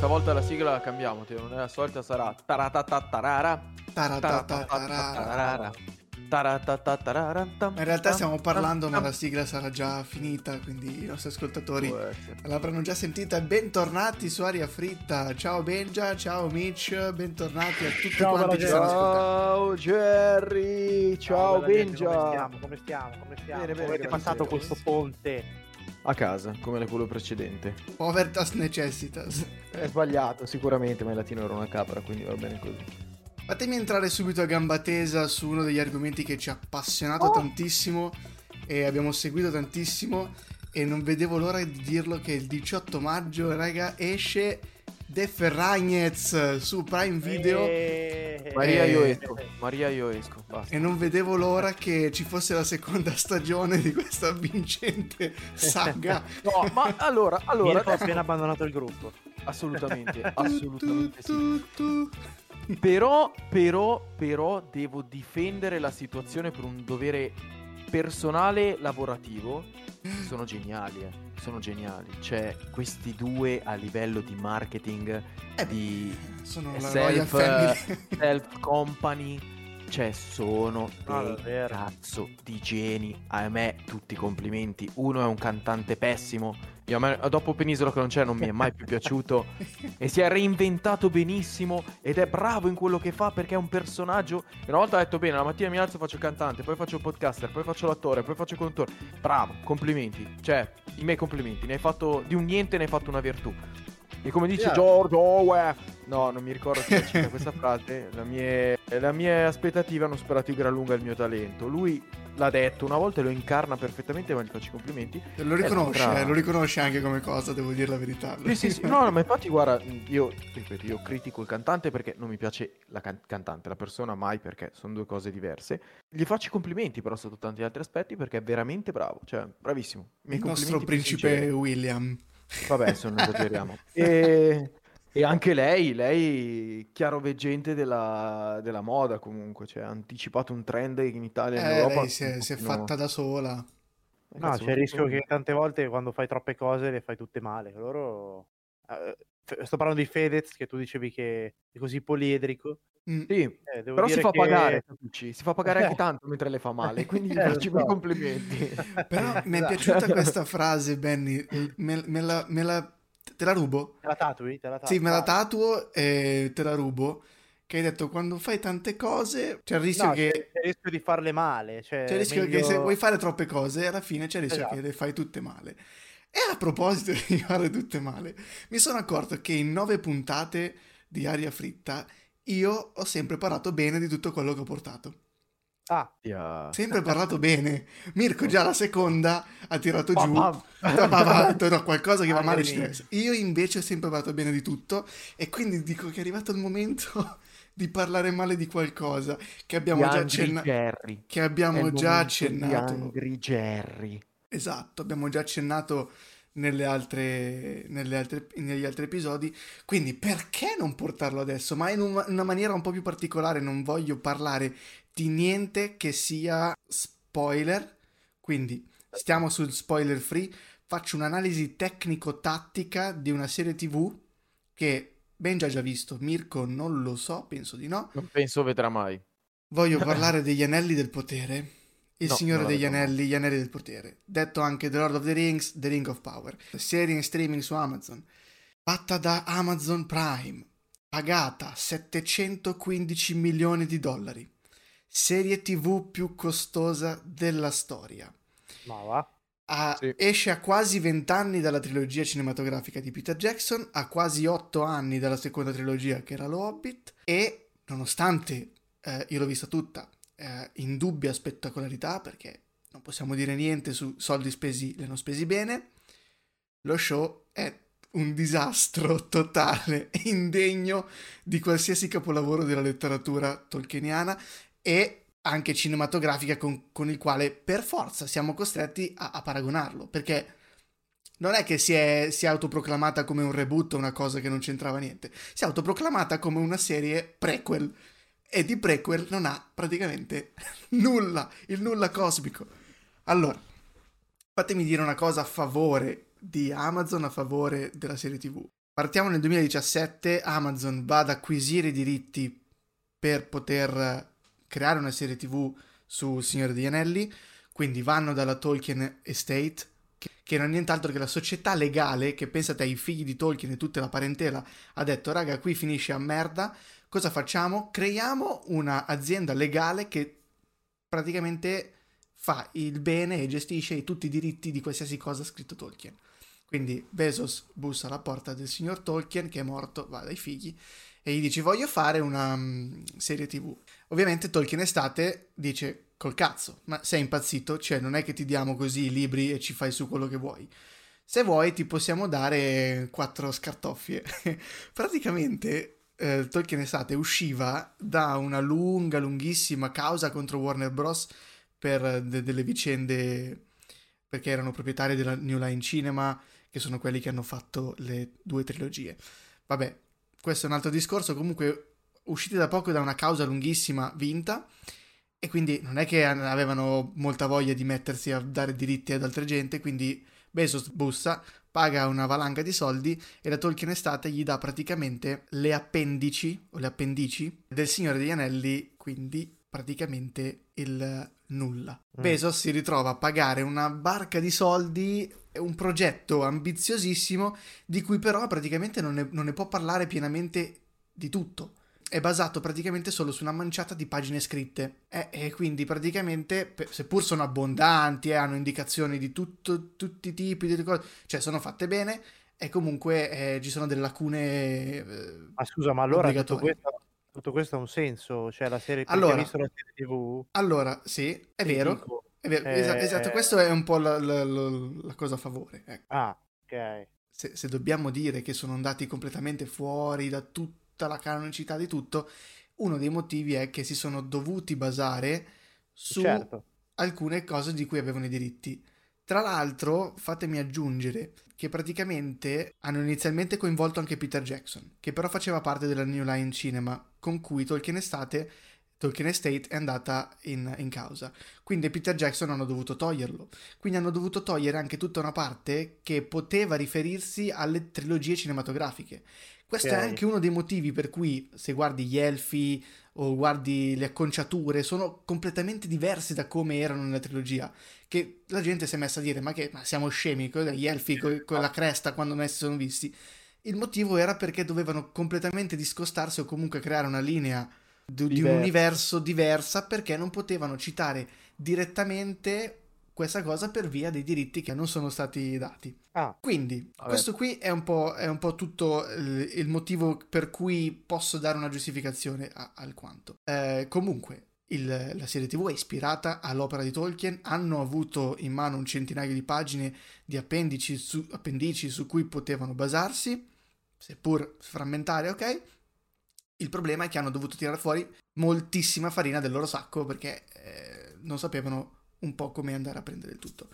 stavolta la sigla la cambiamo, Teo, non è la solita, sarà taratatatarara. Taratatatarara. In realtà stiamo parlando, ma la sigla sarà già finita, quindi i nostri ascoltatori l'avranno già sentita. Bentornati su Aria Fritta. Ciao Benja, ciao Mitch, bentornati a tutti Ciao, quanti che stanno ascoltando. Ciao Jerry, ciao gente, Benja. Come stiamo? Come stiamo? Come stiamo? Bene, bene, Come avete passato questo ponte? A casa, come quello precedente. Povertas necessitas. È sbagliato sicuramente, ma in latino era una capra, quindi va bene così. Fatemi entrare subito a gamba tesa su uno degli argomenti che ci ha appassionato Oh. tantissimo e abbiamo seguito tantissimo e non vedevo l'ora di dirlo che il 18 maggio, raga, esce The Ferragnez su Prime Video Eh, Maria Eh, io esco, Maria io esco, basta. e non vedevo l'ora che ci fosse la seconda stagione di questa vincente saga. No, ma allora, allora, Mirko ha appena abbandonato il gruppo. assolutamente, Tu, assolutamente sì. tu, tu. Però, però, però devo difendere la situazione per un dovere personale lavorativo. Sono geniali, eh. Sono geniali. Cioè, questi due a livello di marketing, Eh, di Sono la self, Family. self company, cioè sono No, dei davvero. cazzo di geni. A me tutti i complimenti. Uno è un cantante pessimo. Io a me, dopo Penisola che non c'è non mi è mai più piaciuto e si è reinventato benissimo ed è bravo in quello che fa perché è un personaggio. E una volta ha detto bene, la mattina mi alzo faccio il cantante, poi faccio il podcaster, poi faccio l'attore, poi faccio il conduttore. Bravo, complimenti. Cioè, i miei complimenti. Ne hai fatto di un niente, ne hai fatto una virtù. E come dice Yeah. George Orwell, no, non mi ricordo chi cita questa frase. La mie- le mie aspettative hanno superato di gran lunga il mio talento. Lui l'ha detto una volta e lo incarna perfettamente, ma gli faccio i complimenti. Lo riconosce, eh, lo riconosce anche come cosa, devo dire la verità. Sì, sì, sì. No, no, ma infatti, guarda, io ripeto, io critico il cantante perché non mi piace la can- cantante, la persona mai perché sono due cose diverse. Gli faccio i complimenti però sotto tanti altri aspetti perché è veramente bravo, cioè bravissimo. Il nostro principe. William. Vabbè, se non esageriamo. E, e anche lei, lei chiaroveggente della, della moda comunque, cioè ha anticipato un trend in Italia e in Eh, Europa. lei si è, si è fatta da sola. Eh, No, cazzo, c'è il rischio che tante volte quando fai troppe cose le fai tutte male. Loro... eh, sto parlando di Fedez, che tu dicevi che è così poliedrico. Mm. Sì, Eh, però si fa che- pagare, si fa pagare anche Eh. tanto mentre le fa male, quindi Eh, lo faccio i miei so. complimenti. Però mi è Esatto. piaciuta questa frase, Benny. Me, me la, me la- te la rubo? Te la tatui? Te la tatui? Sì, me la tatuo e te la rubo. Che hai detto, quando fai tante cose, c'è il rischio No, che... c'è, c'è il rischio di farle male. Cioè, C'è il rischio meglio- che se vuoi fare troppe cose, alla fine c'è il rischio Esatto. che le fai tutte male. E a proposito di fare tutte male, mi sono accorto che in nove puntate di Aria Fritta io ho sempre parlato bene di tutto quello che ho portato. Ah, Yeah. Sempre parlato bene. Mirko già la seconda ha tirato giù. Ha detto, no, qualcosa che va male. Io invece ho sempre parlato bene di tutto e quindi dico che è arrivato il momento di parlare male di qualcosa che abbiamo Di già accennato. Jerry. Che abbiamo già momento di accennato. Angry Jerry. Esatto, abbiamo già accennato nelle altre, nelle altre- negli altri episodi. Quindi perché non portarlo adesso? Ma in un- in una maniera un po' più particolare. Non voglio parlare di niente che sia spoiler. Quindi stiamo sul spoiler free. Faccio un'analisi tecnico-tattica di una serie TV che Ben già già visto. Mirko non lo so, penso di no. Non penso vedrà mai. Voglio parlare degli anelli del potere. Il No, Signore degli. Anelli, gli Anelli del Potere. Detto anche The Lord of the Rings, The Ring of Power. Serie in streaming su Amazon. Fatta da Amazon Prime. Pagata 715 milioni di dollari. Serie TV più costosa della storia. ma va. Ha- Sì. Esce a quasi 20 anni dalla trilogia cinematografica di Peter Jackson, a quasi 8 anni dalla seconda trilogia che era Lo Hobbit e nonostante eh, io l'ho vista tutta eh, in dubbia spettacolarità perché non possiamo dire niente su soldi spesi, li hanno spesi bene, lo show è un disastro totale, indegno di qualsiasi capolavoro della letteratura tolkieniana e anche cinematografica con, con il quale per forza siamo costretti a, a paragonarlo, perché non è che si è, si è autoproclamata come un reboot o una cosa che non c'entrava niente, si è autoproclamata come una serie prequel e di prequel non ha praticamente nulla, il nulla cosmico. Allora, fatemi dire una cosa a favore di Amazon, a favore della serie TV. partiamo nel 2017, Amazon va ad acquisire i diritti per poter creare una serie tv su Signore degli Anelli, quindi vanno dalla Tolkien Estate, che non è nient'altro che la società legale che pensate ai figli di Tolkien e tutta la parentela ha detto raga qui finisce a merda, cosa facciamo? Creiamo un'azienda legale che praticamente fa il bene e gestisce tutti i diritti di qualsiasi cosa scritto Tolkien. Quindi Bezos bussa alla porta del signor Tolkien che è morto, va dai figli e gli dice voglio fare una um, serie tv. Ovviamente Tolkien Estate dice col cazzo, ma sei impazzito? Cioè non è che ti diamo così i libri e ci fai su quello che vuoi. Se vuoi ti possiamo dare quattro scartoffie. Praticamente eh, Tolkien Estate usciva da una lunga, lunghissima causa contro Warner Bros. per de- delle vicende, perché erano proprietari della New Line Cinema, che sono quelli che hanno fatto le due trilogie. Vabbè, questo è un altro discorso, comunque usciti da poco da una causa lunghissima vinta e quindi non è che avevano molta voglia di mettersi a dare diritti ad altre gente, quindi Bezos bussa, paga una valanga di soldi e la Tolkien Estate gli dà praticamente le appendici o le appendici del Signore degli Anelli, quindi praticamente il nulla. Mm. Bezos si ritrova a pagare una barca di soldi un progetto ambiziosissimo di cui però praticamente non ne, non ne può parlare pienamente di tutto è basato praticamente solo su una manciata di pagine scritte e, e quindi praticamente, seppur sono abbondanti e hanno indicazioni di tutto, tutti i tipi di cose, cioè sono fatte bene e comunque eh, ci sono delle lacune eh, Ma scusa, ma allora tutto questo, tutto questo, ha un senso? Cioè la serie allora, visto la serie TV? Allora, sì, è vero. Dico, è vero eh... esatto, esatto, questo è un po' la, la, la, la cosa a favore. Ecco. Ah, ok. Se, se dobbiamo dire che sono andati completamente fuori da tutto tutta la canonicità di tutto, uno dei motivi è che si sono dovuti basare su certo. alcune cose di cui avevano i diritti. Tra l'altro, fatemi aggiungere che praticamente hanno inizialmente coinvolto anche Peter Jackson, che però faceva parte della New Line Cinema, con cui Tolkien Estate, Tolkien Estate è andata in, in, causa. Quindi Peter Jackson hanno dovuto toglierlo. Quindi hanno dovuto togliere anche tutta una parte che poteva riferirsi alle trilogie cinematografiche. Questo okay. è anche uno dei motivi per cui se guardi gli elfi o guardi le acconciature sono completamente diversi da come erano nella trilogia. Che la gente si è messa a dire: Ma che ma siamo scemi, gli elfi con, con la cresta quando mai si sono visti. Il motivo era perché dovevano completamente discostarsi o comunque creare una linea di, di un universo diversa perché non potevano citare direttamente questa cosa per via dei diritti che non sono stati dati. Ah, Quindi, vabbè. questo qui è un, è un po', tutto il, il, motivo per cui posso dare una giustificazione a, al quanto. Eh, comunque, il, la serie TV è ispirata all'opera di Tolkien, hanno avuto in mano un centinaio di pagine di appendici su, appendici su cui potevano basarsi, seppur frammentare, ok? Il problema è che hanno dovuto tirare fuori moltissima farina del loro sacco perché eh, non sapevano un po' come andare a prendere il tutto.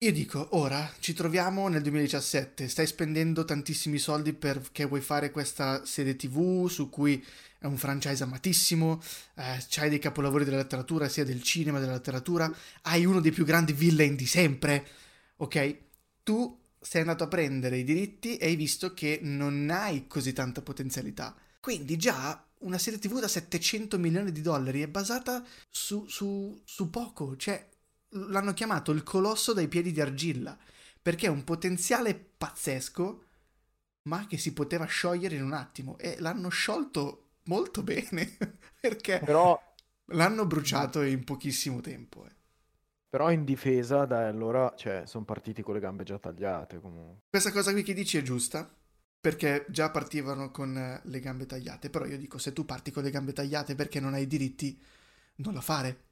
Io dico, ora ci troviamo nel 2017, stai spendendo tantissimi soldi perché vuoi fare questa serie tv su cui è un franchise amatissimo, eh, c'hai dei capolavori della letteratura, sia del cinema, della letteratura, hai uno dei più grandi villain di sempre, ok? Tu sei andato a prendere i diritti e hai visto che non hai così tanta potenzialità. Quindi già una serie tv da 700 milioni di dollari è basata su, su, su poco, cioè l'hanno chiamato il colosso dai piedi di argilla, perché è un potenziale pazzesco, ma che si poteva sciogliere in un attimo. E l'hanno sciolto molto bene, perché Però... l'hanno bruciato in pochissimo tempo. Eh. Però in difesa, da allora, cioè, sono partiti con le gambe già tagliate comunque. Questa cosa qui che dici è giusta, perché già partivano con le gambe tagliate. Però io dico, se tu parti con le gambe tagliate perché non hai i diritti, non la fare.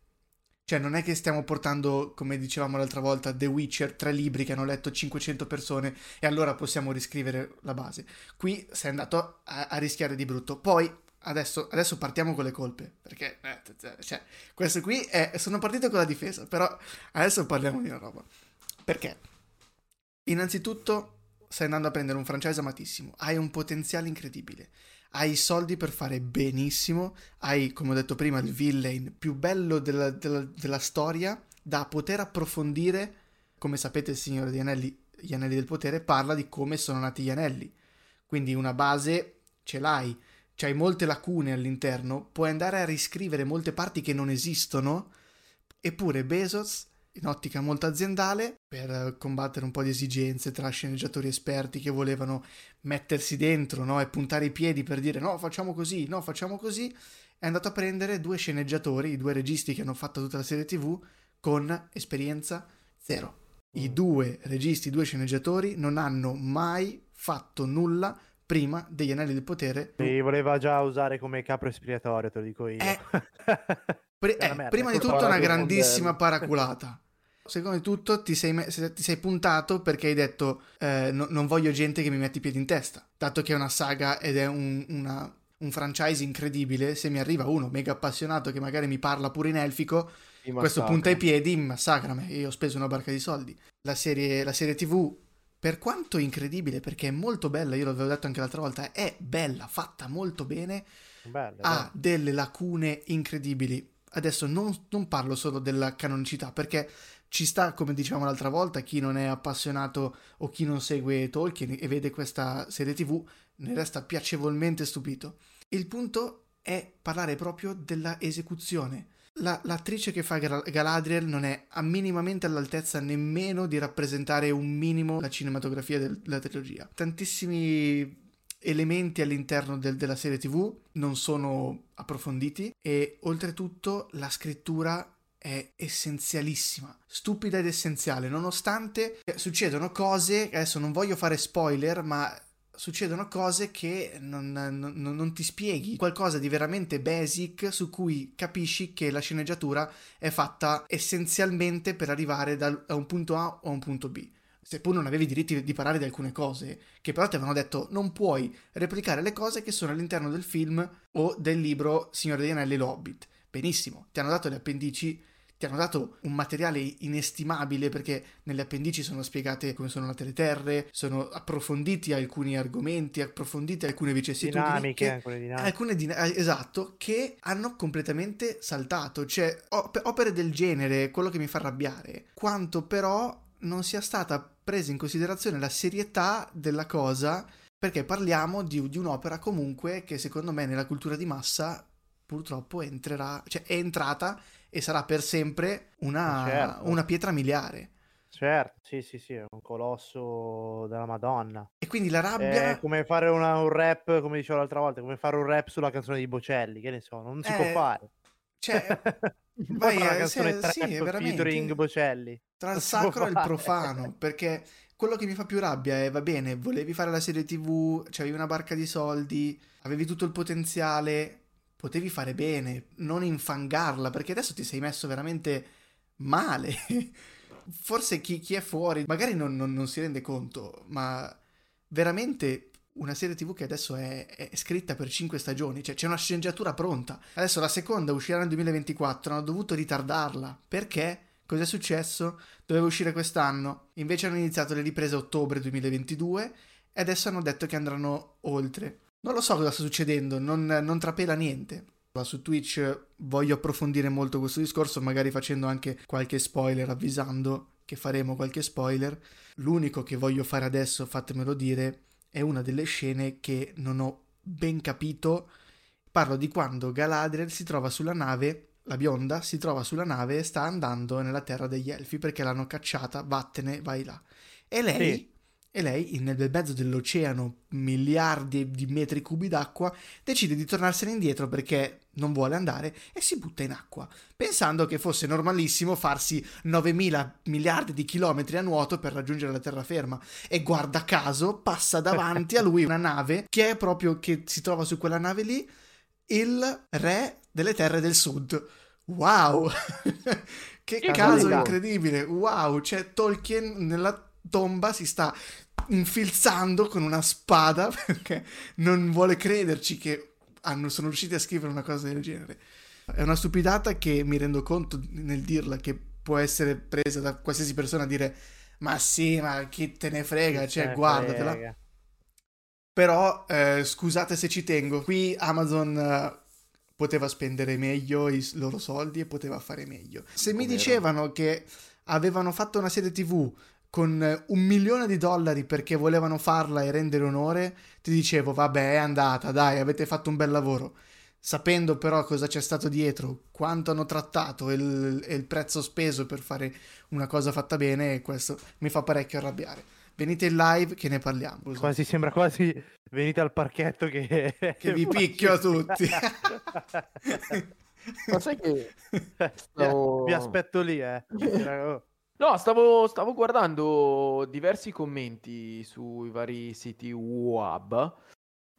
Cioè, non è che stiamo portando, come dicevamo l'altra volta, The Witcher, tre libri che hanno letto 500 persone e allora possiamo riscrivere la base. Qui sei andato a, a rischiare di brutto. Poi, adesso, adesso, partiamo con le colpe, perché, eh, cioè, questo qui è, sono partito con la difesa, però adesso parliamo di una roba. Perché? Innanzitutto, stai andando a prendere un franchise amatissimo, hai un potenziale incredibile hai i soldi per fare benissimo, hai, come ho detto prima, il villain più bello della, della, della storia da poter approfondire. Come sapete, il Signore degli Anelli, gli Anelli del Potere, parla di come sono nati gli Anelli. quindi una base ce l'hai, c'hai molte lacune all'interno, puoi andare a riscrivere molte parti che non esistono, eppure Bezos in ottica molto aziendale per combattere un po' di esigenze tra sceneggiatori esperti che volevano mettersi dentro no? e puntare i piedi per dire no facciamo così, no facciamo così, è andato a prendere due sceneggiatori, i due registi che hanno fatto tutta la serie tv con esperienza zero. I mm. due registi, i due sceneggiatori non hanno mai fatto nulla prima degli Anelli del Potere. Li voleva già usare come capro espiatorio, te lo dico io. Eh, pre- eh, prima di tutto una grandissima paraculata. Secondo tutto ti sei, me- ti sei, puntato perché hai detto eh, no- non voglio gente che mi mette i piedi in testa. Dato che è una saga ed è un, una, un franchise incredibile, se mi arriva uno mega appassionato che magari mi parla pure in elfico, questo punta i piedi mi massacra me. Io ho speso una barca di soldi. La serie, la serie TV, per quanto incredibile, perché è molto bella, io l'avevo detto anche l'altra volta, è bella, fatta molto bene, bella, ha bella. delle lacune incredibili. Adesso non, non parlo solo della canonicità, perché ci sta, come dicevamo l'altra volta, chi non è appassionato o chi non segue Tolkien e vede questa serie TV ne resta piacevolmente stupito. Il punto è parlare proprio della esecuzione. La, l'attrice che fa Galadriel non è minimamente all'altezza nemmeno di rappresentare un minimo la cinematografia del, della trilogia. Tantissimi elementi all'interno del, della serie tv non sono approfonditi e oltretutto la scrittura è essenzialissima, stupida ed essenziale, nonostante succedono cose, adesso non voglio fare spoiler, ma succedono cose che non, non, non, ti spieghi, qualcosa di veramente basic su cui capisci che la sceneggiatura è fatta essenzialmente per arrivare da un punto A a un punto B. Seppur non avevi diritti di parlare di alcune cose, che però ti avevano detto non puoi replicare le cose che sono all'interno del film o del libro Signore degli Anelli e l'Hobbit. Benissimo, ti hanno dato le appendici ti hanno dato un materiale inestimabile perché nelle appendici sono spiegate come sono nate le terre, sono approfonditi alcuni argomenti, approfondite alcune vicissitudini. Dinamiche, che, alcune dinamiche. Alcune din- eh, esatto, che hanno completamente saltato. Cioè, op- opere del genere, quello che mi fa arrabbiare, quanto però non sia stata presa in considerazione la serietà della cosa perché parliamo di, di un'opera comunque che secondo me nella cultura di massa purtroppo entrerà, cioè è entrata e sarà per sempre una, certo. una pietra miliare. Certo, sì, sì, sì, è un colosso della Madonna. E quindi la rabbia... È come fare una, un rap, come dicevo l'altra volta, come fare un rap sulla canzone di Bocelli, che ne so, non si eh, può fare. Cioè, vai, una canzone se, sì, featuring Bocelli. Tra il sacro e il profano, perché quello che mi fa più rabbia è, va bene, volevi fare la serie tv, avevi una barca di soldi, avevi tutto il potenziale, potevi fare bene, non infangarla, perché adesso ti sei messo veramente male. Forse chi, chi, è fuori magari non, non, non, si rende conto, ma veramente una serie tv che adesso è, è, scritta per 5 stagioni, cioè c'è una sceneggiatura pronta. Adesso la seconda uscirà nel 2024, hanno dovuto ritardarla. Perché? Cos'è successo? Doveva uscire quest'anno, invece hanno iniziato le riprese a ottobre 2022 e adesso hanno detto che andranno oltre. Non lo so cosa sta succedendo, non, non trapela niente. Su Twitch voglio approfondire molto questo discorso, magari facendo anche qualche spoiler, avvisando che faremo qualche spoiler. L'unico che voglio fare adesso, fatemelo dire, è una delle scene che non ho ben capito. Parlo di quando Galadriel si trova sulla nave, la bionda si trova sulla nave e sta andando nella terra degli elfi perché l'hanno cacciata, vattene, vai là. E lei sì e lei, nel mezzo dell'oceano, miliardi di metri cubi d'acqua, decide di tornarsene indietro perché non vuole andare e si butta in acqua, pensando che fosse normalissimo farsi 9000 miliardi di chilometri a nuoto per raggiungere la terraferma. E guarda caso passa davanti a lui una nave che è proprio che si trova su quella nave lì, il re delle terre del sud. Wow! che, che caso incredibile! Wow! C'è Tolkien nella tomba si sta infilzando con una spada perché non vuole crederci che hanno, sono riusciti a scrivere una cosa del genere. È una stupidata che mi rendo conto nel dirla che può essere presa da qualsiasi persona a dire ma sì, ma chi te ne frega, cioè guardatela. Frega. Però eh, scusate se ci tengo, qui Amazon eh, poteva spendere meglio i loro soldi e poteva fare meglio. Se mi dicevano che avevano fatto una serie TV con un milione di dollari perché volevano farla e rendere onore, ti dicevo, vabbè, è andata, dai, avete fatto un bel lavoro. Sapendo però cosa c'è stato dietro, quanto hanno trattato e il, il prezzo speso per fare una cosa fatta bene, questo mi fa parecchio arrabbiare. Venite in live che ne parliamo. Così. Quasi sembra quasi venite al parchetto che, che vi picchio a tutti. Ma sai che stavo... vi aspetto lì, eh. No, stavo, stavo guardando diversi commenti sui vari siti web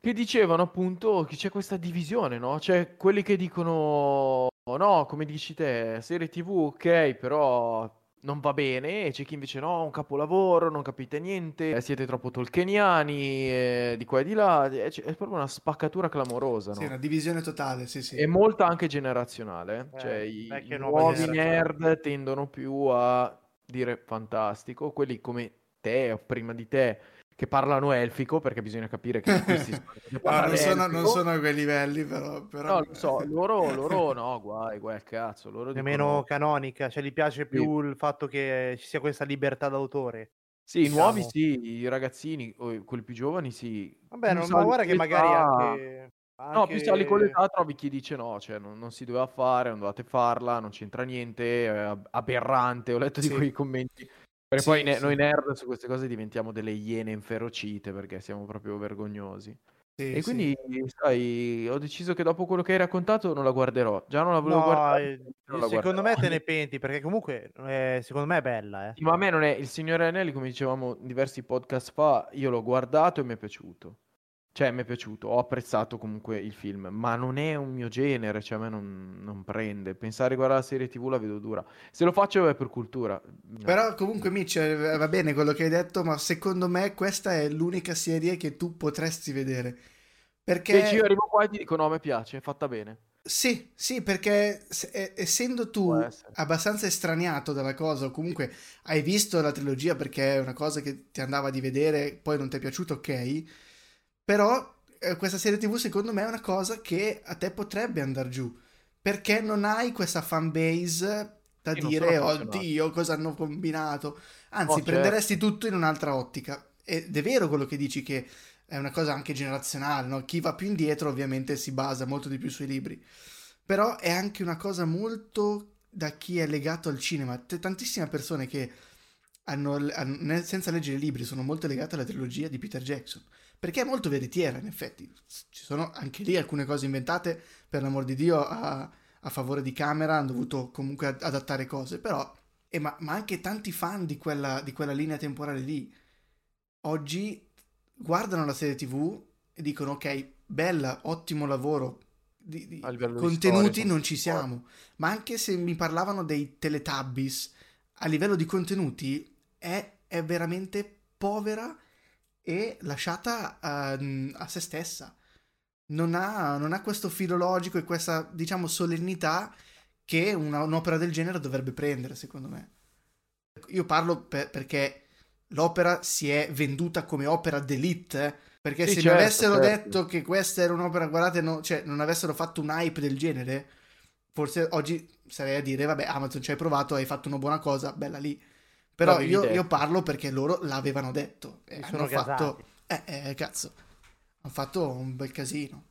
che dicevano appunto che c'è questa divisione, no? C'è quelli che dicono no, come dici te, serie TV ok, però non va bene, e c'è chi invece no, un capolavoro, non capite niente, siete troppo tolkieniani, eh, di qua e di là, è, è, proprio una spaccatura clamorosa, no? Sì, una divisione totale, sì, sì. E molta anche generazionale, eh, cioè i, i nuovi nerd tendono più a dire fantastico, quelli come te o prima di te che parlano elfico, perché bisogna capire che questi no, non, sono, non, sono, a quei livelli, però. però... No, lo so, loro, loro no, guai, guai, cazzo. Loro Nemmeno dicono... canonica, cioè gli piace più sì. il fatto che ci sia questa libertà d'autore. Sì, i nuovi sì, i ragazzini, o quelli più giovani sì. Vabbè, non, ma guarda che magari anche... Anche... No, più sali con l'età trovi chi dice no, cioè non, non, si doveva fare, non dovete farla, non c'entra niente, è aberrante, ho letto sì. di quei commenti. Perché sì, poi ne- sì. noi nerd su queste cose diventiamo delle iene inferocite perché siamo proprio vergognosi. E quindi, sai, ho deciso che dopo quello che hai raccontato non la guarderò. Già non la volevo no, guardare. Eh, secondo me te ne penti perché comunque eh, secondo me è bella. Eh. ma a me non è il Signore Anelli, come dicevamo diversi podcast fa, io l'ho guardato e mi è piaciuto. Cioè, mi è piaciuto, ho apprezzato comunque il film, ma non è un mio genere, cioè a me non, non prende. Pensare a guardare la serie TV la vedo dura. Se lo faccio è per cultura. Però comunque Mitch, eh, va bene quello che hai detto, ma secondo me questa è l'unica serie che tu potresti vedere. Perché... Se io arrivo qua e ti dico no, mi piace, è fatta bene. Sì, sì, perché essendo tu abbastanza estraniato dalla cosa, o comunque hai visto la trilogia perché è una cosa che ti andava di vedere, poi non ti è piaciuto, ok però eh, questa serie TV secondo me è una cosa che a te potrebbe andare giù. Perché non hai questa fanbase da Io dire oddio cosa hanno combinato. Anzi, oh, prenderesti certo. tutto in un'altra ottica. Ed è vero quello che dici che è una cosa anche generazionale, no? Chi va più indietro ovviamente si basa molto di più sui libri. Però è anche una cosa molto da chi è legato al cinema. C'è tantissime persone che hanno, hanno, senza leggere i libri sono molto legate alla trilogia di Peter Jackson perché è molto veritiera in effetti. Ci sono anche lì alcune cose inventate, per l'amor di Dio, a, a favore di camera, hanno dovuto comunque adattare cose, però... Eh, ma, ma, anche tanti fan di quella, di quella linea temporale lì, oggi guardano la serie tv e dicono ok, bella, ottimo lavoro, di, di contenuti storia, non ci siamo, ma anche se mi parlavano dei Teletubbies, a livello di contenuti è, è veramente povera e lasciata uh, a se stessa. Non ha, non ha, questo filo logico e questa, diciamo, solennità che una, un'opera del genere dovrebbe prendere, secondo me. Io parlo per, perché l'opera si è venduta come opera d'elite, eh? perché sì, se certo, mi avessero certo. detto che questa era un'opera, guardate, no, cioè non avessero fatto un hype del genere, forse oggi sarei a dire, vabbè, Amazon ci hai provato, hai fatto una buona cosa, bella lì. Però io, io, parlo perché loro l'avevano detto. E hanno fatto. Eh, eh, cazzo. Hanno fatto un bel casino.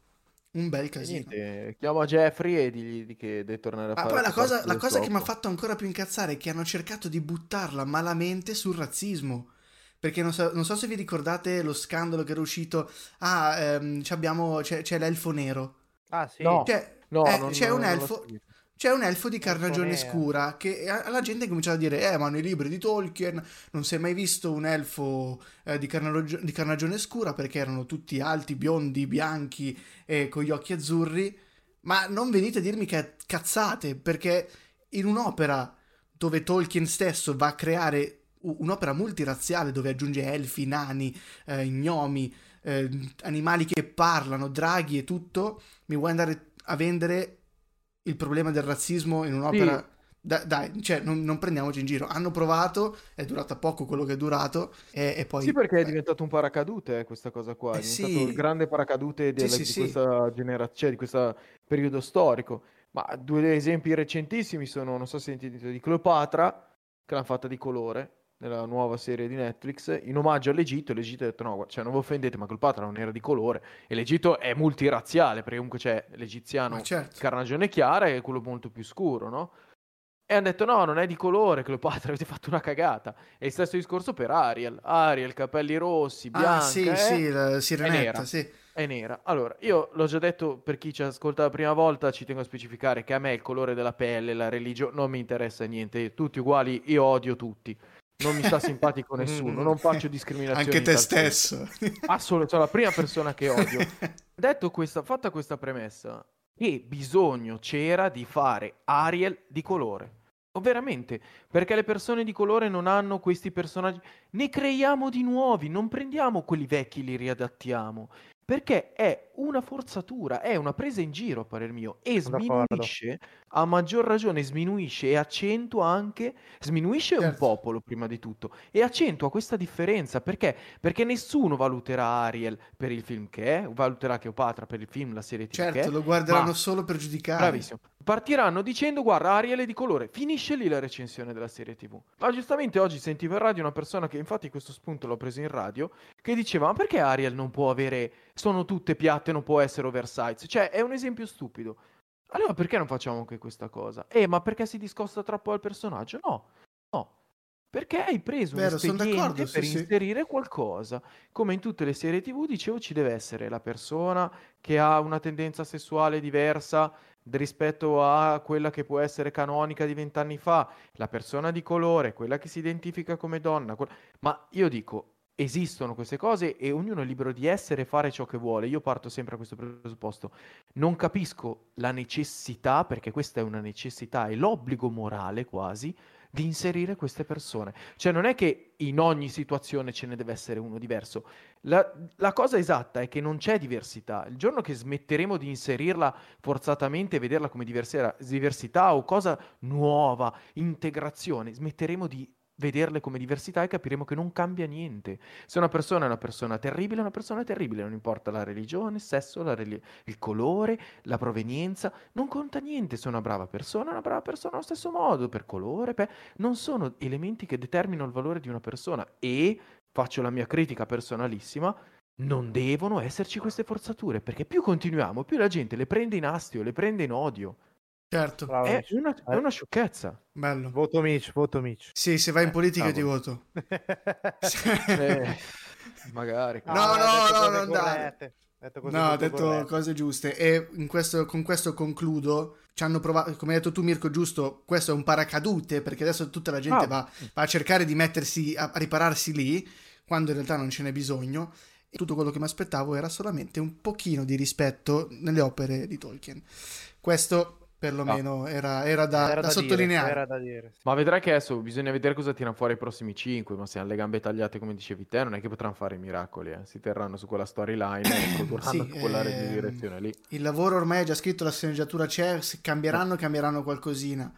Un bel casino. Niente, chiamo Jeffrey e digli che deve tornare a Ma fare. poi la cosa, la cosa che mi ha fatto ancora più incazzare è che hanno cercato di buttarla malamente sul razzismo. Perché non so, non so se vi ricordate lo scandalo che era uscito. Ah, ehm, abbiamo, c'è, c'è, l'elfo nero. Ah, sì. No, cioè, no eh, non, c'è non, un elfo. C'è un elfo di carnagione scura che alla gente comincia a dire: Eh, ma nei libri di Tolkien non si è mai visto un elfo eh, di, carnagio- di, carnagione scura perché erano tutti alti, biondi, bianchi e con gli occhi azzurri. Ma non venite a dirmi che cazzate, perché in un'opera dove Tolkien stesso va a creare un'opera multirazziale dove aggiunge elfi, nani, eh, gnomi, eh, animali che parlano, draghi e tutto, mi vuoi andare a vendere il problema del razzismo in un'opera... Sì. Da, dai, cioè, non, non, prendiamoci in giro. Hanno provato, è durata poco quello che è durato, e, e poi. Sì, perché è diventato un paracadute eh, questa cosa qua. È eh, diventato sì. il grande paracadute della, sì, sì, di questa generazione, cioè di questo periodo storico. Ma due esempi recentissimi sono, non so se sentite, di Cleopatra, che l'hanno fatta di colore, nella nuova serie di Netflix, in omaggio all'Egitto, e l'Egitto ha detto no, cioè non vi offendete, ma Cleopatra non era di colore, e l'Egitto è multirazziale, perché comunque c'è l'egiziano certo. carnagione chiara e quello molto più scuro, no? E hanno detto no, non è di colore Cleopatra, avete fatto una cagata. E il stesso discorso per Ariel. Ariel, capelli rossi, bianca. Ah sì, eh? sì, la sirenetta, è nera. sì. È nera. Allora, io l'ho già detto per chi ci ascolta la prima volta, ci tengo a specificare che a me il colore della pelle, la religione, non mi interessa niente. Tutti uguali, io odio tutti. Non mi sta simpatico nessuno, non faccio discriminazione. Anche te stesso. Assolutamente, sono la prima persona che odio. Detto questa, fatta questa premessa, e bisogno c'era di fare Ariel di colore. O veramente, perché le persone di colore non hanno questi personaggi. Ne creiamo di nuovi, non prendiamo quelli vecchi e li riadattiamo. Perché è una forzatura, è una presa in giro a parer mio e sminuisce, a maggior ragione sminuisce e accentua anche, sminuisce un Certo. popolo prima di tutto e accentua questa differenza perché? Perché nessuno valuterà Ariel per il film che è, valuterà Cleopatra per il film, la serie TV che Certo, è, lo guarderanno ma- solo per giudicare. Bravissimo. Partiranno dicendo guarda Ariel è di colore, finisce lì la recensione della serie TV. Ma giustamente oggi sentivo in radio una persona che infatti questo spunto l'ho preso in radio che diceva ma perché Ariel non può avere sono tutte piatte, non può essere oversize? Cioè è un esempio stupido. Allora perché non facciamo anche questa cosa? Eh, ma perché si discosta troppo dal personaggio? No. Perché hai preso Vero, un espediente per sì, sì. inserire qualcosa. Come in tutte le serie TV, dicevo, ci deve essere la persona che ha una tendenza sessuale diversa rispetto a quella che può essere canonica di vent'anni fa, la persona di colore, quella che si identifica come donna. que- Ma io dico, esistono queste cose e ognuno è libero di essere e fare ciò che vuole. Io parto sempre a questo presupposto. Non capisco la necessità, perché questa è una necessità e l'obbligo morale quasi, di inserire queste persone. Cioè non è che in ogni situazione ce ne deve essere uno diverso. La, la cosa esatta è che non c'è diversità. Il giorno che smetteremo di inserirla forzatamente e vederla come diversità, diversità o cosa nuova, integrazione, smetteremo di vederle come diversità e capiremo che non cambia niente. Se una persona è una persona terribile, è una persona terribile, non importa la religione, il sesso, la reli- il colore, la provenienza, non conta niente. Se una brava persona, è una brava persona allo stesso modo, per colore, per... non sono elementi che determinano il valore di una persona e faccio la mia critica personalissima. Non devono esserci queste forzature perché più continuiamo, più la gente le prende in astio, le prende in odio. Certo, Bravo, È una, è una sciocchezza. bello. Voto Mitch, voto Mitch. Sì, se vai in Eh, politica ti cavolo. voto. Eh, magari. No, ha no, no, cose non dare. detto cose No, ha molto detto corrette. cose giuste. E in questo- con questo concludo. Ci hanno provato, come hai detto tu, Mirko, giusto? Questo è un paracadute perché adesso tutta la gente Ah. va, va a cercare di mettersi a, a ripararsi lì, quando in realtà non ce n'è bisogno. E tutto quello che mi aspettavo era solamente un pochino di rispetto nelle opere di Tolkien. Questo perlomeno era, era da, Era da dire, sottolineare. era da dire. sì. Ma vedrai che adesso bisogna vedere cosa tirano fuori i prossimi 5, ma se hanno le gambe tagliate come dicevi te, non è che potranno fare miracoli, eh. si terranno su quella storyline e produrranno Sì, quella ehm, direzione lì. Il lavoro ormai è già scritto, la sceneggiatura c'è, se cambieranno, cambieranno qualcosina.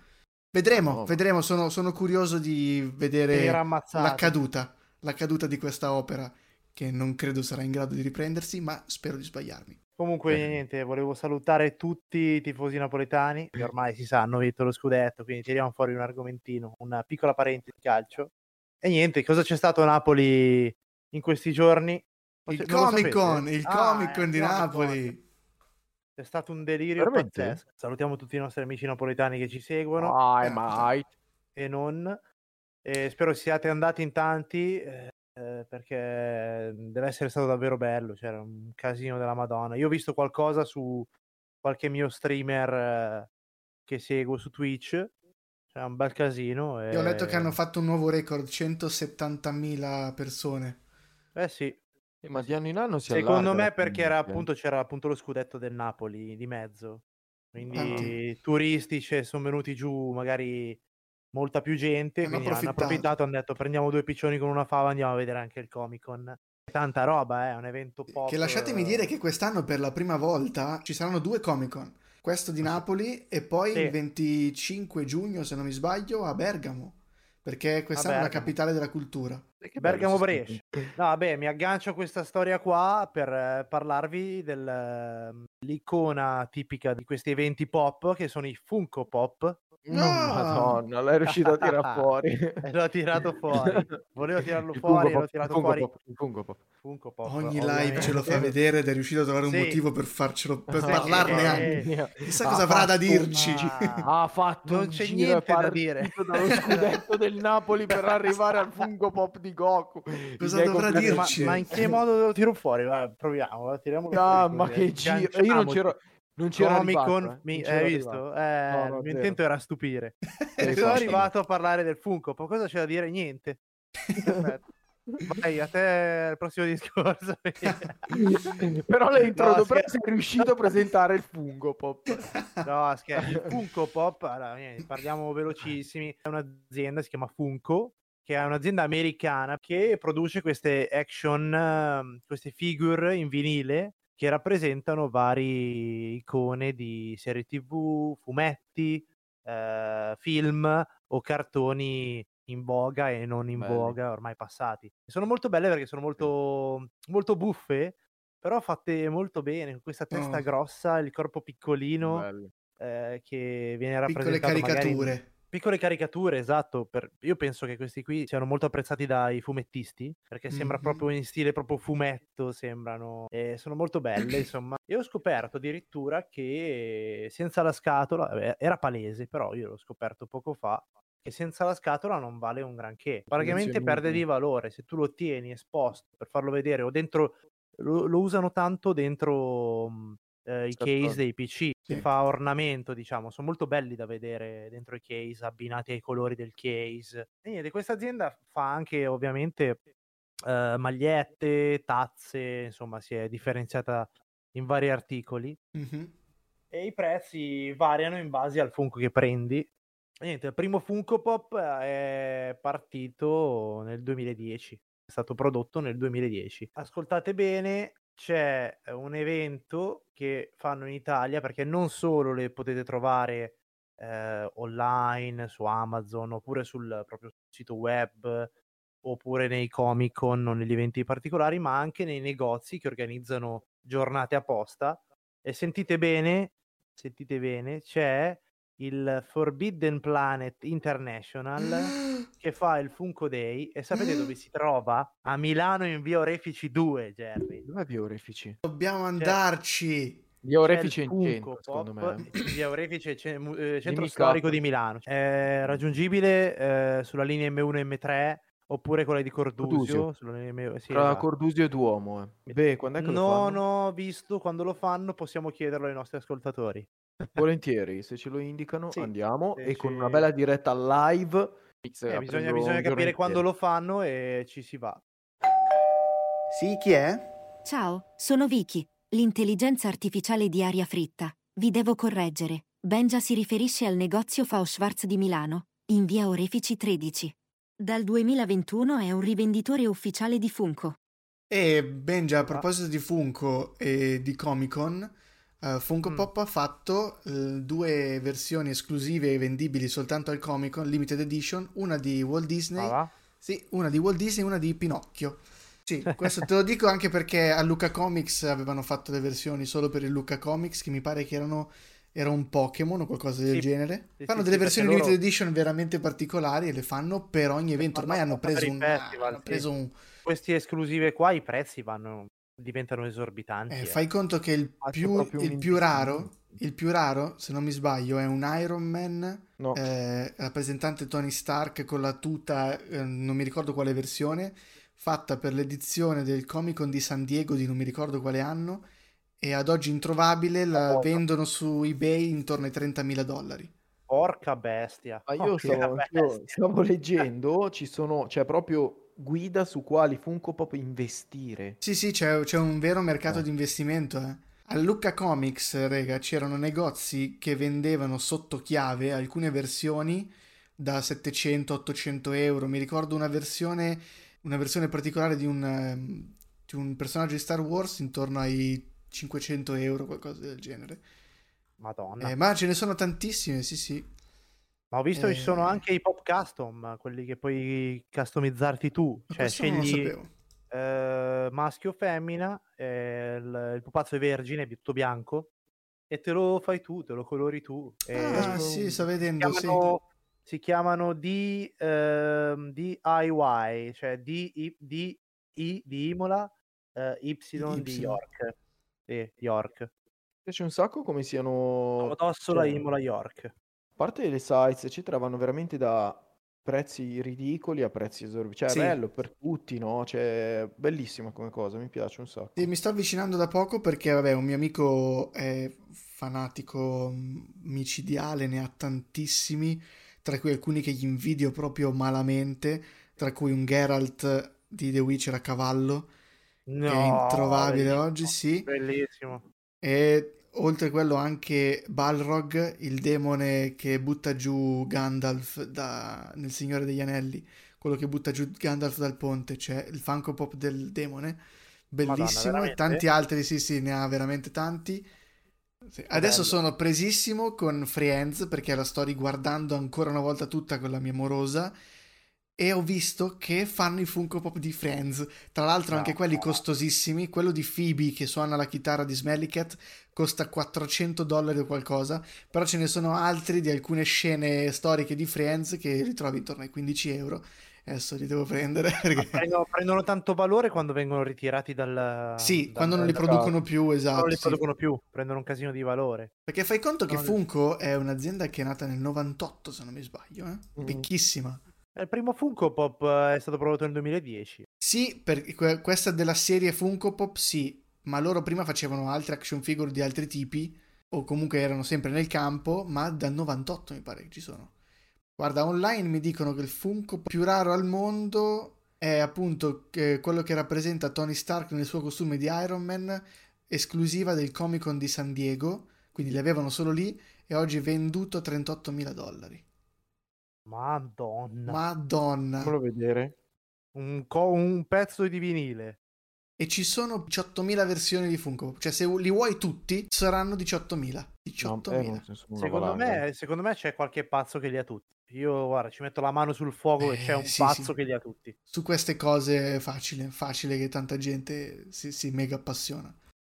Vedremo, No. vedremo, sono, sono curioso di vedere la caduta, la caduta di questa opera, che non credo sarà in grado di riprendersi, ma spero di sbagliarmi. Comunque, Eh. niente, volevo salutare tutti i tifosi napoletani, che ormai si sa, hanno vinto lo scudetto, quindi tiriamo fuori un argomentino, una piccola parentesi di calcio. E niente, cosa c'è stato a Napoli in questi giorni? Il Comic Con, il Ah, Comic eh, Con di. Napoli. È stato un delirio Veramente? pazzesco. Salutiamo tutti i nostri amici napoletani che ci seguono mai. e non. E spero siate andati in tanti eh, eh, perché deve essere stato davvero bello. C'era un casino della Madonna. Io ho visto qualcosa su qualche mio streamer eh, che seguo su Twitch. C'era un bel casino. E... Io ho letto che hanno fatto un nuovo record, 170.000 persone. Eh sì, Eh, Ma di anno in anno si secondo me perché era eh. appunto, c'era appunto lo scudetto del Napoli di mezzo. Quindi Tanti. turistici sono venuti giù magari molta più gente, Hanno quindi hanno approfittato. approfittato, hanno detto prendiamo due piccioni con una fava, andiamo a vedere anche il Comic Con. Tanta roba, è un evento pop. Che lasciatemi dire che quest'anno per la prima volta ci saranno due Comic Con. Questo di Napoli e poi Sì. il 25 giugno, se non mi sbaglio, a Bergamo. Perché quest'anno è la capitale della cultura. Eh, Bergamo Brescia. No, vabbè, mi aggancio a questa storia qua per eh, parlarvi dell'icona tipica di questi eventi pop che sono i Funko Pop. No, madonna, l'hai riuscito a tirar fuori. E l'ho tirato fuori. Volevo tirarlo Il fuori, e l'ho tirato il Funko fuori. Pop, il Funko Pop. Funko Pop, Ogni ovviamente. live ce lo fa vedere ed è riuscito a trovare un Sì. motivo per farcelo, per Sì, parlarne eh, anche. Chissà Ha cosa avrà da dirci. Ah, Ha fatto Non un c'è niente da dire. dallo scudetto del Napoli per arrivare al Funko Pop di Goku. Cosa dovrà comprato- ma, dirci? ma in che modo lo tiro fuori? Va, proviamo, Ah, fuori ma che eh. giro! Io non c'ero, non c'ero Comic arrivato, Con, eh. mi- hai visto? Eh, No, no, il mio zero. intento era stupire. Sono infatti. arrivato a parlare del Funko. Poi cosa c'è da dire? Niente. Vai, a te il prossimo discorso. Però l'hai introdotto, No, però scher- sei riuscito a presentare il Funko Pop. No, scherzo. Il Funko Pop, allora, parliamo velocissimi. È un'azienda, si chiama Funko, che è un'azienda americana che produce queste action, ehm, queste figure in vinile che rappresentano vari icone di serie TV, fumetti, eh, film o cartoni in voga e non in Belli. voga, ormai passati. Sono molto belle perché sono molto, molto buffe, però fatte molto bene, con questa testa Oh. grossa, il corpo piccolino eh, che viene Piccole rappresentato in- caricature. Piccole caricature, esatto. per- Io penso che questi qui siano molto apprezzati dai fumettisti perché sembra Mhm. proprio in stile proprio fumetto. Sembrano e sono molto belle. insomma, e ho scoperto addirittura che senza la scatola vabbè, era palese, però io l'ho scoperto poco fa. Che senza la scatola non vale un granché. Praticamente perde di valore se tu lo tieni esposto per farlo vedere o dentro. Lo, lo usano tanto dentro eh, i case dei PC Sì. fa ornamento, diciamo, sono molto belli da vedere dentro i case, abbinati ai colori del case. E niente, questa azienda fa anche ovviamente eh, magliette, tazze, insomma, si è differenziata in vari articoli Mhm. e i prezzi variano in base al Funko che prendi. E niente, il primo Funko Pop è partito nel 2010, è stato prodotto nel 2010. Ascoltate bene, c'è eh, un evento che fanno in Italia perché non solo le potete trovare eh, online su Amazon oppure sul proprio sito web oppure nei Comic Con o negli eventi particolari, ma anche nei negozi che organizzano giornate apposta. E sentite bene, sentite bene, c'è il Forbidden Planet International che fa il Funko Day e sapete dove si trova? A Milano in via Orefici 2, Jerry. Dov'è via Orefici? Dobbiamo andarci. Via Orefici è in centro, secondo me. via Orefici, ce- mu- eh, centro Dimmi storico di Milano. È raggiungibile eh, sulla linea M1 e M3 oppure quella di Cordusio. Cordusio. M- sì, Tra esatto. Cordusio e Duomo. eh. Beh, quando è che lo Non ho visto quando lo fanno, possiamo chiederlo ai nostri ascoltatori. Volentieri, se ce lo indicano Sì, andiamo e con una bella diretta live. Eh, bisogna, bisogna capire quando lo fanno e ci si va. Sì, chi è? Ciao, sono Vicky, l'intelligenza artificiale di Aria Fritta. Vi devo correggere. Benja si riferisce al negozio Fao Schwarz di Milano, in via Orefici 13. Dal 2021 è un rivenditore ufficiale di Funko. E Benja, a proposito di Funko e di Comic Con, eh, Funko Mm. Pop ha fatto eh, due versioni esclusive e vendibili soltanto al Comic Con, limited edition, una di Walt Disney, Ah, sì, una di Walt Disney e una di Pinocchio. Sì, questo te lo dico anche perché a Luca Comics avevano fatto le versioni solo per il Luca Comics, che mi pare che erano era un Pokémon o qualcosa del Sì, genere. sì, fanno sì, delle versioni perché loro- limited edition veramente particolari e le fanno per ogni evento. Ormai hanno preso un, festival, hanno preso un, Questi esclusive qua, i prezzi vanno, diventano esorbitanti. Eh, eh. fai conto che il Faccio più, il più raro, il più raro, se non mi sbaglio, è un Iron Man No, eh, rappresentante Tony Stark con la tuta, eh, non mi ricordo quale versione, fatta per l'edizione del Comic Con di San Diego di non mi ricordo quale anno e ad oggi introvabile, la Oh, vendono su eBay intorno ai 30.000 dollari. Porca bestia. ma io Porca stavo, bestia. io stavo leggendo, ci sono, c'è proprio guida su quali Funko Pop investire. Sì, sì, c'è, c'è un vero mercato Eh. di investimento. Eh. A Lucca Comics, rega, c'erano negozi che vendevano sotto chiave alcune versioni da 700-800 euro. Mi ricordo una versione, una versione particolare di un, ehm, di un personaggio di Star Wars intorno ai 500 euro, qualcosa del genere. Madonna. Eh, ma ce ne sono tantissime, sì, sì. Ma ho visto che ci sono eh. anche i pop custom, quelli che puoi customizzarti tu. Ma Cioè, lo scegli eh, maschio o femmina, eh, il, il pupazzo è vergine, tutto bianco. e te lo fai tu, te lo colori tu. E Ah, sono- sì, sto vedendo, si sì. chiamano, si chiamano D, ehm, DIY, cioè D, I, D, I di Imola, eh, Y di Y. York. Sì, York. Mi piace un sacco come siano... Domodossola, cioè, Imola, York. A parte le sites, eccetera, vanno veramente da prezzi ridicoli a prezzi esorbitanti. Cioè, Sì. è bello per tutti, no? Cioè, bellissima come cosa, mi piace un sacco. Sì, mi sto avvicinando da poco perché, vabbè, un mio amico è fanatico mm, micidiale, ne ha tantissimi, tra cui alcuni che gli invidio proprio malamente, tra cui un Geralt di The Witcher a cavallo, No, che è introvabile bellissimo, oggi, sì. Bellissimo. E oltre a quello anche Balrog, il demone che butta giù Gandalf da- nel Signore degli Anelli, quello che butta giù Gandalf dal ponte, cioè il Funko Pop del demone, bellissimo, e veramente? tanti altri, sì sì, ne ha veramente tanti. Sì, Adesso bello. sono presissimo con Friends perché la sto riguardando ancora una volta tutta con la mia morosa e ho visto che fanno i Funko Pop di Friends. Tra l'altro anche quelli costosissimi, quello di Phoebe che suona la chitarra di Smelly Cat costa 400 dollari o qualcosa, però ce ne sono altri di alcune scene storiche di Friends che li trovi intorno ai 15 euro. Adesso li devo prendere perché... Prendono, prendono tanto valore quando vengono ritirati dal... Sì, dal- quando non li producono più, non esatto. li sì. producono più, prendono un casino di valore. Perché fai conto che No, Funko è un'azienda che è nata nel 98, se non mi sbaglio, eh? Mm. Vecchissima. Il primo Funko Pop eh, è stato prodotto nel 2010. Sì, per que- questa della serie Funko Pop, sì, ma loro prima facevano altre action figure di altri tipi, o comunque erano sempre nel campo, ma dal 98 mi pare che ci sono. Guarda, online mi dicono che il Funko più raro al mondo è appunto eh, quello che rappresenta Tony Stark nel suo costume di Iron Man, esclusiva del Comic Con di San Diego, quindi li avevano solo lì e oggi è venduto a 38.000 dollari. Madonna. Madonna! Fammelo vedere. Un, co- un pezzo di vinile. E ci sono 18.000 versioni di Funko. Cioè, se li vuoi tutti, saranno 18.000. No, 18.000. eh, non so, sono una Secondo me, secondo me c'è qualche pazzo che li ha tutti. Io, guarda, ci metto la mano sul fuoco e Eh, c'è un sì, pazzo sì. che li ha tutti. Su queste cose è facile, facile che tanta gente si, si mega appassiona.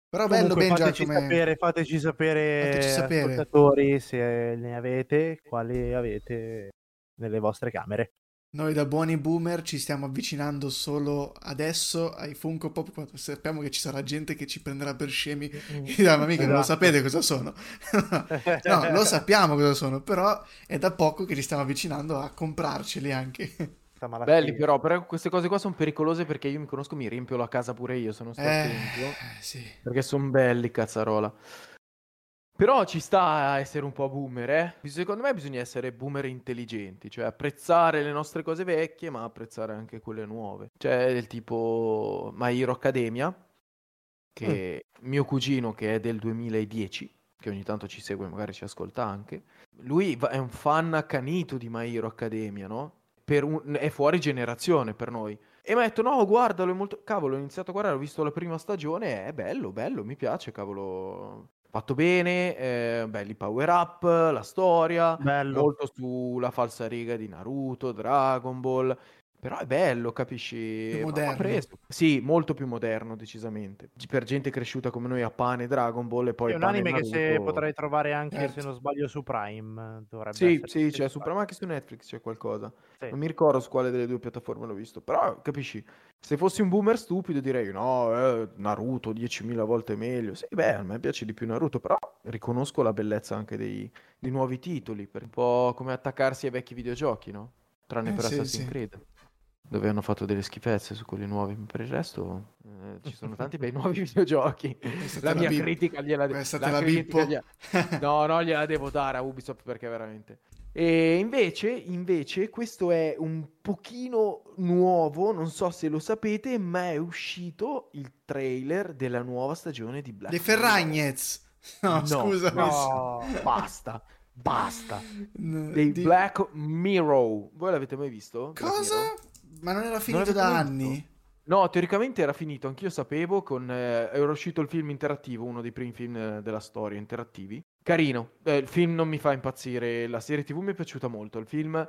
Però bello Comunque, Benja fateci, come... sapere, fateci sapere, Fateci sapere. se ne avete, quali avete nelle vostre camere. Noi da buoni boomer ci stiamo avvicinando solo adesso ai Funko Pop. quando Sappiamo che ci sarà gente che ci prenderà per scemi. E dirà, ma mica non lo Esatto. sapete cosa sono. no, lo sappiamo cosa sono, però è da poco che ci stiamo avvicinando a comprarceli anche. Belli però, però queste cose qua sono pericolose perché io mi conosco, mi riempio la casa pure io se non sto Eh, sì. Perché sono belli, cazzarola. Però ci sta a essere un po' boomer, eh? Secondo me bisogna essere boomer intelligenti, cioè apprezzare le nostre cose vecchie, ma apprezzare anche quelle nuove. Cioè, del tipo My Hero Academia, che mio cugino che è del 2010, che ogni tanto ci segue, magari ci ascolta anche, lui è un fan accanito di My Hero Academia, no? Per un- è fuori generazione per noi. E mi ha detto, no, guardalo, è molto... Cavolo, ho iniziato a guardare, ho visto la prima stagione, è bello, bello, mi piace, cavolo. Fatto bene, eh, belli power up, la storia, Bello. molto sulla falsariga di Naruto, Dragon Ball. Però è bello, capisci? Più moderno. Sì, molto più moderno, decisamente. Per gente cresciuta come noi a pane Dragon Ball e poi è un anime che se Naruto. potrei trovare anche, Certo. se non sbaglio, su Prime. Dovrebbe Sì, essere sì, su c'è su Prime. Prime, anche su Netflix c'è qualcosa. Sì. Non mi ricordo su quale delle due piattaforme l'ho visto, però capisci, se fossi un boomer stupido direi no, eh, Naruto 10.000 volte meglio. Sì, beh, a me piace di più Naruto, però riconosco la bellezza anche dei, dei nuovi titoli, per un po' come attaccarsi ai vecchi videogiochi, no? Tranne Eh, per sì, Assassin's sì. Creed, dove hanno fatto delle schifezze su quelli nuovi, per il resto eh, ci sono tanti bei nuovi videogiochi. La la mia bip- critica gliela de- Questa la te la bippo. gliela- No, no, gliela devo dare a Ubisoft perché veramente. E invece, invece, questo è un pochino nuovo, non so se lo sapete, ma è uscito il trailer della nuova stagione di Black Mirror. Ferragnez. No, No, scusa. No, Basta, basta. Dei di- Black Mirror. Voi l'avete mai visto? Cosa? Ma non era finito l'avete da anni? visto? No, teoricamente era finito, anch'io sapevo, con, eh, era uscito il film interattivo, uno dei primi film eh, della storia interattivi. Carino, Eh, il film non mi fa impazzire, la serie TV mi è piaciuta molto, il film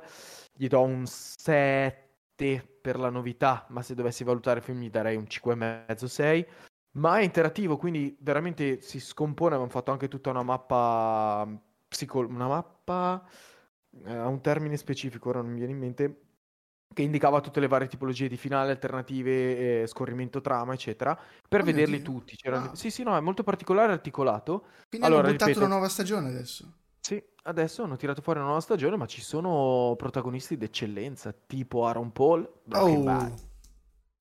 gli do un 7 per la novità, ma se dovessi valutare il film gli darei un 5,5-6. Ma è interattivo, quindi veramente si scompone. Abbiamo fatto anche tutta una mappa, psico- una mappa eh, a un termine specifico, ora non mi viene in mente, che indicava tutte le varie tipologie di finali, alternative, eh, scorrimento trama, eccetera, per Oh vederli tutti. Ah. Sì, sì, no, è molto particolare e articolato. Quindi Allora, hanno buttato ripeto- una nuova stagione adesso. Sì, adesso hanno tirato fuori una nuova stagione, ma ci sono protagonisti d'eccellenza, tipo Aaron Paul. Oh,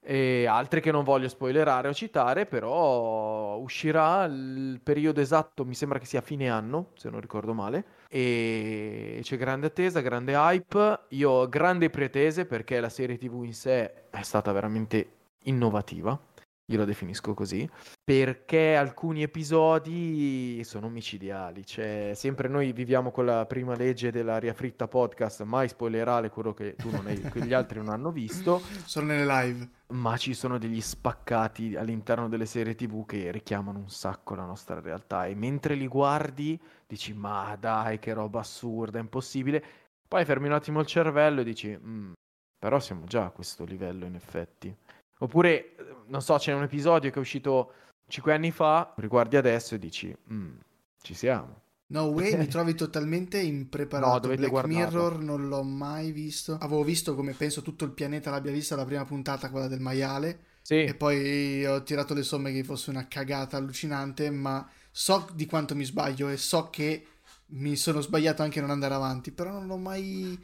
e altri che non voglio spoilerare o citare, però uscirà il periodo esatto, mi sembra che sia fine anno, se non ricordo male, e c'è grande attesa, grande hype, io ho grandi pretese perché la serie TV in sé è stata veramente innovativa, io la definisco così, perché alcuni episodi sono micidiali, cioè sempre noi viviamo con la prima legge dell'aria fritta podcast, mai spoilerare quello che tu non hai, che gli altri non hanno visto, Sono nelle live. Ma ci sono degli spaccati all'interno delle serie TV che richiamano un sacco la nostra realtà e mentre li guardi dici ma dai che roba assurda, impossibile. Poi fermi un attimo il cervello e dici "Mm, però siamo già a questo livello in effetti. Oppure, non so, c'è un episodio che è uscito 5 anni fa, riguardi adesso e dici "Mm, ci siamo. No way, mi trovi totalmente impreparato. No, dovete Black guardarlo. Mirror non l'ho mai visto. Avevo visto come penso tutto il pianeta l'abbia vista la prima puntata, quella del maiale. Sì, E poi ho tirato le somme che fosse una cagata allucinante, ma so di quanto mi sbaglio e so che mi sono sbagliato anche a non andare avanti, però non l'ho mai...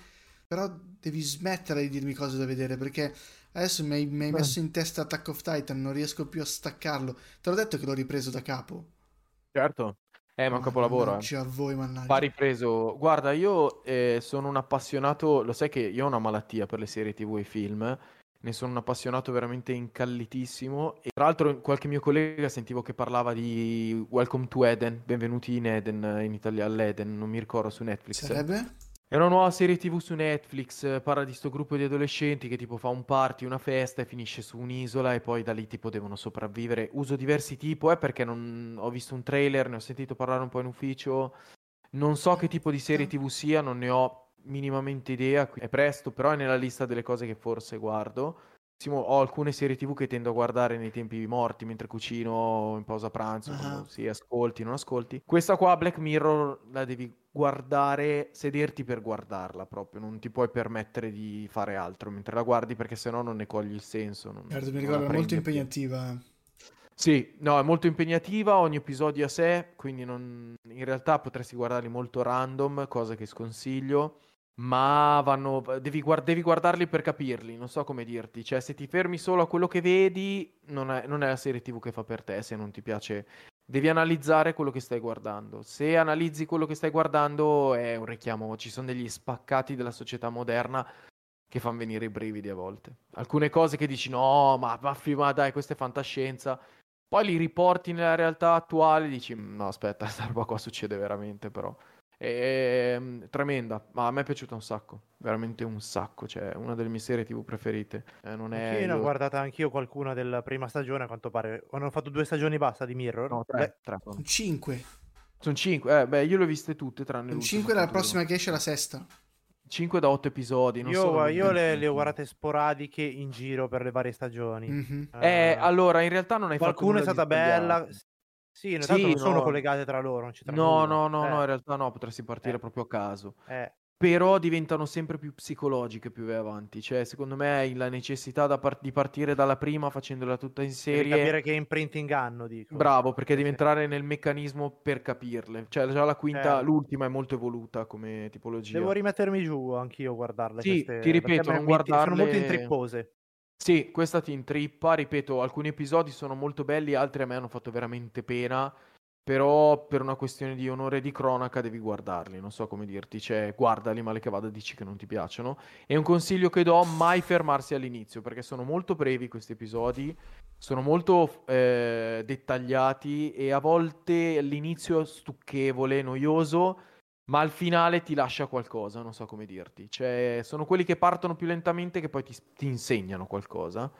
Però devi smettere di dirmi cose da vedere perché adesso mi hai, mi hai messo in testa Attack of Titan, non riesco più a staccarlo. Te l'ho detto che l'ho ripreso da capo. certo. Eh, ma un capolavoro, eh. Mannaggia a voi, mannaggia. Va ripreso. Guarda, io eh, sono un appassionato, lo sai che io ho una malattia per le serie TV e i film, ne sono un appassionato veramente incallitissimo. E tra l'altro qualche mio collega sentivo che parlava di Welcome to Eden, benvenuti in Eden, in Italia all'Eden, non mi ricordo su Netflix. Sarebbe? È una nuova serie TV su Netflix, eh, parla di sto gruppo di adolescenti che tipo fa un party, una festa e finisce su un'isola e poi da lì tipo devono sopravvivere. Uso diversi tipo, eh, perché non... ho visto un trailer, ne ho sentito parlare un po' in ufficio. Non so che tipo di serie TV sia, non ne ho minimamente idea, è presto, però è nella lista delle cose che forse guardo. Simo- Ho alcune serie TV che tendo a guardare nei tempi morti, mentre cucino, in pausa pranzo, Ah. quando si ascolti, non ascolti. Questa qua, Black Mirror, la devi guardare, sederti per guardarla proprio, non ti puoi permettere di fare altro mentre la guardi perché sennò non ne cogli il senso. non- Certo, mi ricordo, è molto impegnativa. Sì, no, è molto impegnativa, ogni episodio a sé, quindi non- in realtà potresti guardarli molto random, cosa che sconsiglio, ma vanno, devi, guard- devi guardarli per capirli, non so come dirti, cioè se ti fermi solo a quello che vedi, non è, non è la serie TV che fa per te, se non ti piace, devi analizzare quello che stai guardando. Se analizzi quello che stai guardando è un richiamo, ci sono degli spaccati della società moderna che fanno venire i brividi a volte. Alcune cose che dici no, ma vaffi, ma dai, questa è fantascienza. Poi li riporti nella realtà attuale e dici no, aspetta, questa roba qua succede veramente però. È mm, tremenda, ma a me è piaciuta un sacco, veramente un sacco, cioè è una delle mie serie TV preferite. Eh, non è Io ne ho guardata anch'io qualcuna della prima stagione, a quanto pare. Hanno fatto due stagioni basta di Mirror. No, Beh, tre, tre. Un 5. Sono cinque, eh, beh, io le ho viste tutte tranne l'ultima, 5 la prossima che esce è la sesta. 5 da 8 episodi, non io sono io le, le ho guardate sporadiche in giro per le varie stagioni. Mhm. Eh, allora, in realtà non hai fatto qualcuna è stata bella. Sì, nel Sì, senso non sono no. collegate tra loro. Non c'entra No, nulla. no, no, Eh, no, in realtà no, potresti partire Eh. proprio a caso. eh. Però diventano sempre più psicologiche più avanti. Cioè, secondo me la necessità par- di partire dalla prima facendola tutta in serie. capire che imprinting hanno, dico. Bravo, perché Sì, devi sì. entrare nel meccanismo per capirle. Cioè, già la quinta, Eh. l'ultima è molto evoluta come tipologia. Devo rimettermi giù anch'io a guardarle. Sì, queste, ti ripeto, non mi- Sono molto guardarle- intrippose. Sì, questa ti intrippa, ripeto, alcuni episodi sono molto belli, altri a me hanno fatto veramente pena, però per una questione di onore e di cronaca devi guardarli, non so come dirti, cioè guardali, male che vada dici che non ti piacciono. E un consiglio che do, mai fermarsi all'inizio, perché sono molto brevi questi episodi, sono molto eh, dettagliati e a volte l'inizio è stucchevole, noioso, ma al finale ti lascia qualcosa, non so come dirti. Cioè, sono quelli che partono più lentamente che poi ti, ti insegnano qualcosa.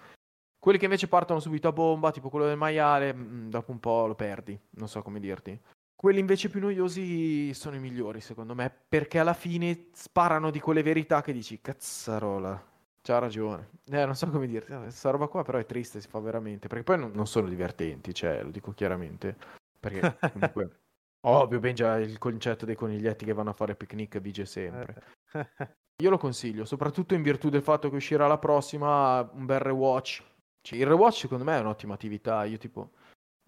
Quelli che invece partono subito a bomba, tipo quello del maiale, mm, dopo un po' lo perdi, non so come dirti. Quelli invece più noiosi sono i migliori, secondo me, perché alla fine sparano di quelle verità che dici, cazzarola. c'ha ragione. Eh, non so come dirti, questa roba qua però è triste, si fa veramente, perché poi non, non sono divertenti, cioè, lo dico chiaramente, perché comunque, ovvio, ben già il concetto dei coniglietti che vanno a fare picnic vige sempre. Io lo consiglio, soprattutto in virtù del fatto che uscirà la prossima, un bel rewatch. Cioè, il rewatch secondo me è un'ottima attività, io tipo...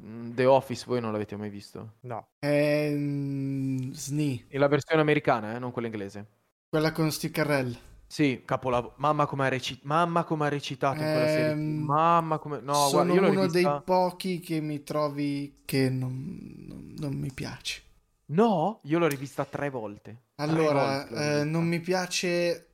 mm, The Office voi non l'avete mai visto? No. È mm, SNI, E la versione americana, eh, non quella inglese. quella con Steve Carrell. Sì, capolavoro. Mamma come ha reci- mamma come ha recitato in quella serie. Ehm, Mamma come... No, Sono guarda, uno rivista... dei pochi che mi trovi che non, non- non mi piace. No, io l'ho rivista tre volte. Tre Allora, volte l'ho eh, non mi piace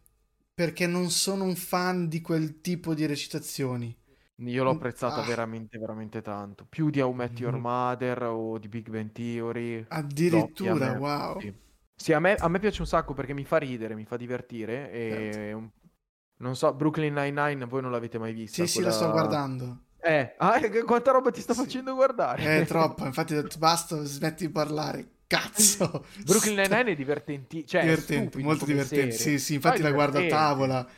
perché non sono un fan di quel tipo di recitazioni. Io l'ho apprezzata Ah. veramente, veramente tanto. Più di How Met Your Mhm. Mother o di Big Bang Theory. Addirittura, wow. Sì, Sì, a me, a me piace un sacco perché mi fa ridere, mi fa divertire. E Certo. un- non so, Brooklyn Nine-Nine voi non l'avete mai vista? Sì, sì, la sto quella- guardando. Eh, ah, quanta roba ti sta Sì. facendo guardare? È troppo, infatti ho detto basta, smetti di parlare. Cazzo! Brooklyn Nine-Nine è divertenti, cioè è divertente, stupido molto divertente. serie. Sì, sì, Però infatti la guardo a divertente. tavola.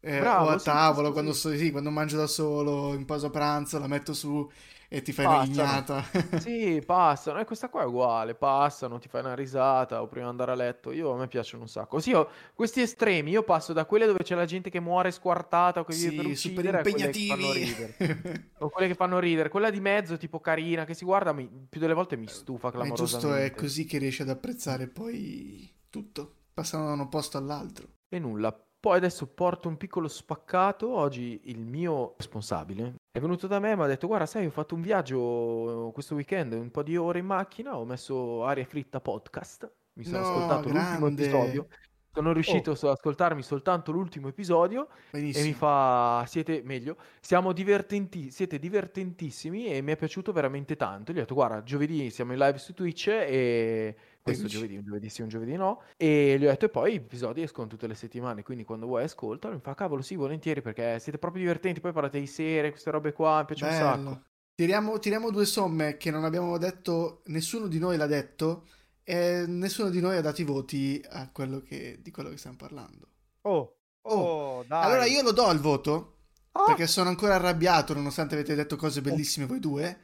eh, Bravo, o a tavola sì, quando, so- sì, quando mangio da solo, in pausa pranzo, la metto su e ti fai Passano. un'ignata. Sì, passano, e questa qua è uguale, passano, ti fai una risata o prima di andare a letto. Io a me piacciono un sacco. Sì, ho questi estremi, io passo da quelle dove c'è la gente che muore squartata o che vive per Sì, super uccidere ridere. impegnativi. O quelle che fanno ridere, quella di mezzo, tipo carina, che si guarda, mi- più delle volte mi stufa Ma è giusto, clamorosamente. è così che riesci ad apprezzare poi tutto. Passano da un posto all'altro. E nulla. Poi adesso porto un piccolo spaccato. Oggi il mio responsabile è venuto da me e mi ha detto: Guarda, sai, ho fatto un viaggio questo weekend, un po' di ore in macchina. Ho messo aria fritta podcast. Mi sono No, ascoltato l'ultimo grande. episodio. Sono riuscito Oh. ad ascoltarmi soltanto l'ultimo episodio. E Benissimo. mi fa: Siete meglio? Siamo divertenti, siete divertentissimi e mi è piaciuto veramente tanto. Gli ho detto: Guarda, giovedì siamo in live su Twitch e questo 15. giovedì, un giovedì sì, un giovedì no. E gli ho detto: E poi i episodi escono tutte le settimane. Quindi quando vuoi ascoltalo. Mi fa: Cavolo, sì, volentieri perché siete proprio divertenti. Poi parlate di serie, queste robe qua. Mi piace un sacco. Bello. Tiriamo, tiriamo due somme che non abbiamo detto, nessuno di noi l'ha detto e nessuno di noi ha dato i voti a quello che, di quello che stiamo parlando. Oh, Oh, oh, dai. Allora io lo do il voto Ah! perché sono ancora arrabbiato nonostante avete detto cose bellissime voi due.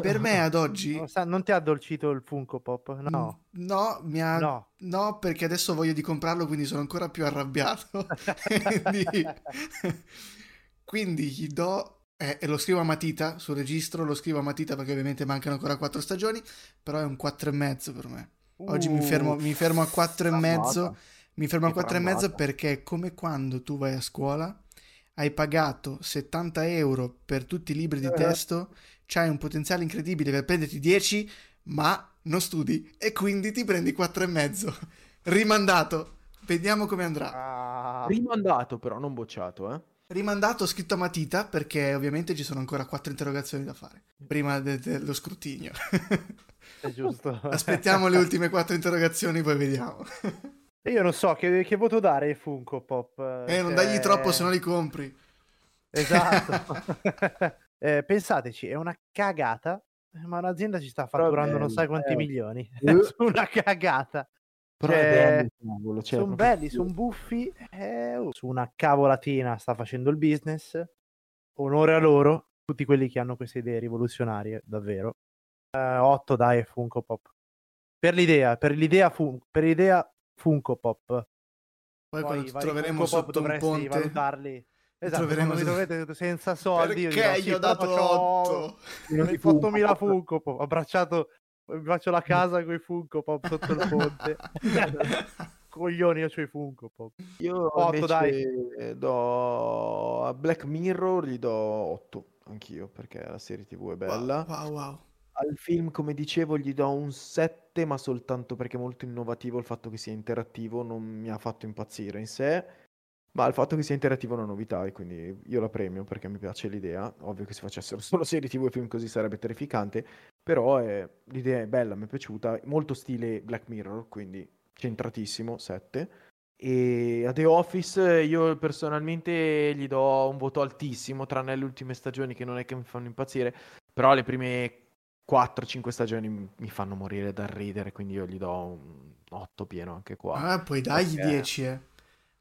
Per me ad oggi Non, ti ha addolcito il Funko Pop? No. No, ha- No. no, perché adesso voglio di comprarlo, quindi sono ancora più arrabbiato. quindi... quindi gli do eh, e lo scrivo a matita sul registro, lo scrivo a matita perché ovviamente mancano ancora quattro stagioni, però è un 4,5 per me. Oggi mi fermo, mi fermo a quattro e mezzo. Mi fermo a Che 4 e mezzo trambata. perché è come quando tu vai a scuola, hai pagato 70 euro per tutti i libri di Eh. testo, c'hai un potenziale incredibile per prenderti 10, ma non studi e quindi ti prendi 4 e mezzo. Rimandato. Vediamo come andrà. Ah, Rimandato, però, non bocciato, eh. Rimandato scritto a matita perché ovviamente ci sono ancora quattro interrogazioni da fare prima de- dello scrutinio. è giusto. Aspettiamo le ultime quattro interrogazioni, poi vediamo. E Io non so che, che voto dare ai Funko Pop. Eh, non cioè- dagli troppo se no li compri. Esatto. Eh, pensateci, è una cagata, ma un'azienda ci sta fatturando non sai quanti eh. milioni. Eh. Su una cagata. Però Cioè, cavolo, cioè, sono belli, sono buffi. eh, oh, su una cavolatina sta facendo il business. Onore a loro, tutti quelli che hanno queste idee rivoluzionarie, davvero. 8 dai Funko Pop. Per l'idea, per l'idea, Fun- per l'idea Funko Pop. Poi, Poi quando troveremo Funko Pop sotto un dovresti ponte... valutarli. Esatto, troveremo mi trovate senza soldi, io Perché sì, gli ho però dato c'ho- 8? mi hai fatto 8000 Funko Pop, ho abbracciato, mi faccio la casa con i Funko Pop sotto il ponte. Coglioni, io c'ho i Funko Pop. Io Otto, invece dai. do a Black Mirror gli do 8 anch'io perché la serie TV è bella. Wow, wow. Al film, come dicevo, gli do un 7, ma soltanto perché è molto innovativo il fatto che sia interattivo non mi ha fatto impazzire in sé. Ma il fatto che sia interattivo è una novità e quindi io la premio perché mi piace l'idea. Ovvio che se facessero solo serie TV e film così sarebbe terrificante, però è- l'idea è bella, mi è piaciuta, molto stile Black Mirror, quindi centratissimo, 7. E a The Office io personalmente gli do un voto altissimo, tranne le ultime stagioni che non è che mi fanno impazzire, però le prime 4-5 stagioni mi fanno morire dal ridere, quindi io gli do un 8 pieno anche qua. Ah, puoi dargli Perché- 10, eh.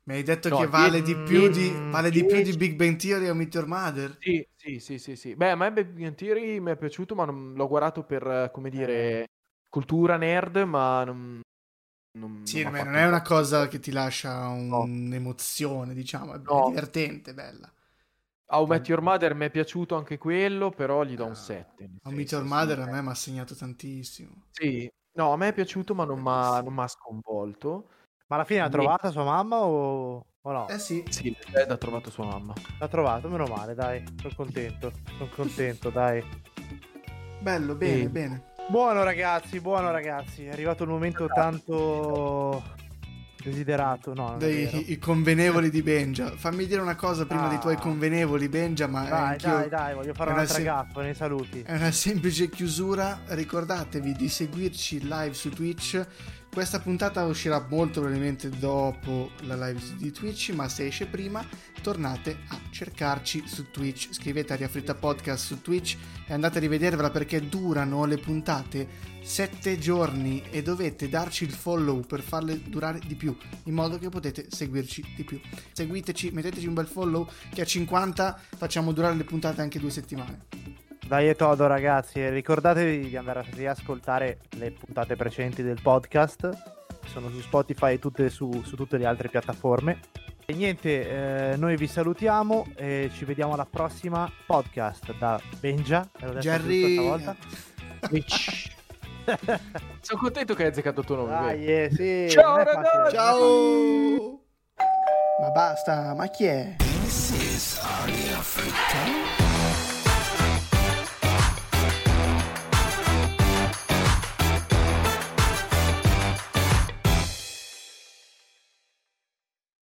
Mi hai detto No, che vale di più di, vale di, più di. Big Bang Theory o Meet Your Mother? Sì, sì, sì, sì, sì. Beh, a me Big Bang Theory mi è piaciuto, ma non- l'ho guardato per, eh, come dire, cultura nerd, ma non... non- Sì, non non è, una cosa che ti lascia un'emozione, diciamo, è, No. divertente, bella. I Met Your Mother mi è piaciuto anche quello, però gli do un Ah, 7. nel How Meet senso, Your Mother sì, a me mi ha segnato tantissimo. Sì, no, a me è piaciuto, ma non non m'ha sconvolto. Ma alla fine l'ha trovata sua mamma o, o no? Eh sì, Sì, Ted ha trovato sua mamma. L'ha trovato, meno male, dai. Sono contento. Sono contento, dai. bello, bene, Sì. bene. Buono ragazzi, buono ragazzi. È arrivato il momento tanto desiderato. No, Dei, i, i convenevoli di Benja. Fammi dire una cosa prima dei tuoi Ah. convenevoli, Benja, ma Dai, anch'io- dai, dai, voglio fare un'altra sem- gaffa nei saluti. È una semplice chiusura. Ricordatevi di seguirci live su Twitch. Questa puntata uscirà molto probabilmente dopo la live di Twitch, ma se esce prima, tornate a cercarci su Twitch. Scrivete Aria Fritta Podcast su Twitch e andate a rivedervela perché durano le puntate 7 giorni e dovete darci il follow per farle durare di più, in modo che potete seguirci di più. Seguiteci, metteteci un bel follow che a 50 facciamo durare le puntate anche due settimane. Dai e todo ragazzi, ricordatevi di andare a riascoltare le puntate precedenti del podcast, sono su Spotify e tutte, su, su tutte le altre piattaforme. E niente, eh, noi vi salutiamo e ci vediamo alla prossima podcast da Benja. Jerry? Sono contento che hai azzeccato il tuo nome. Dai, vedi? eh, sì, Ciao, ragazzi! Ciao! Ma basta, ma chi è? This is Aria Fritta.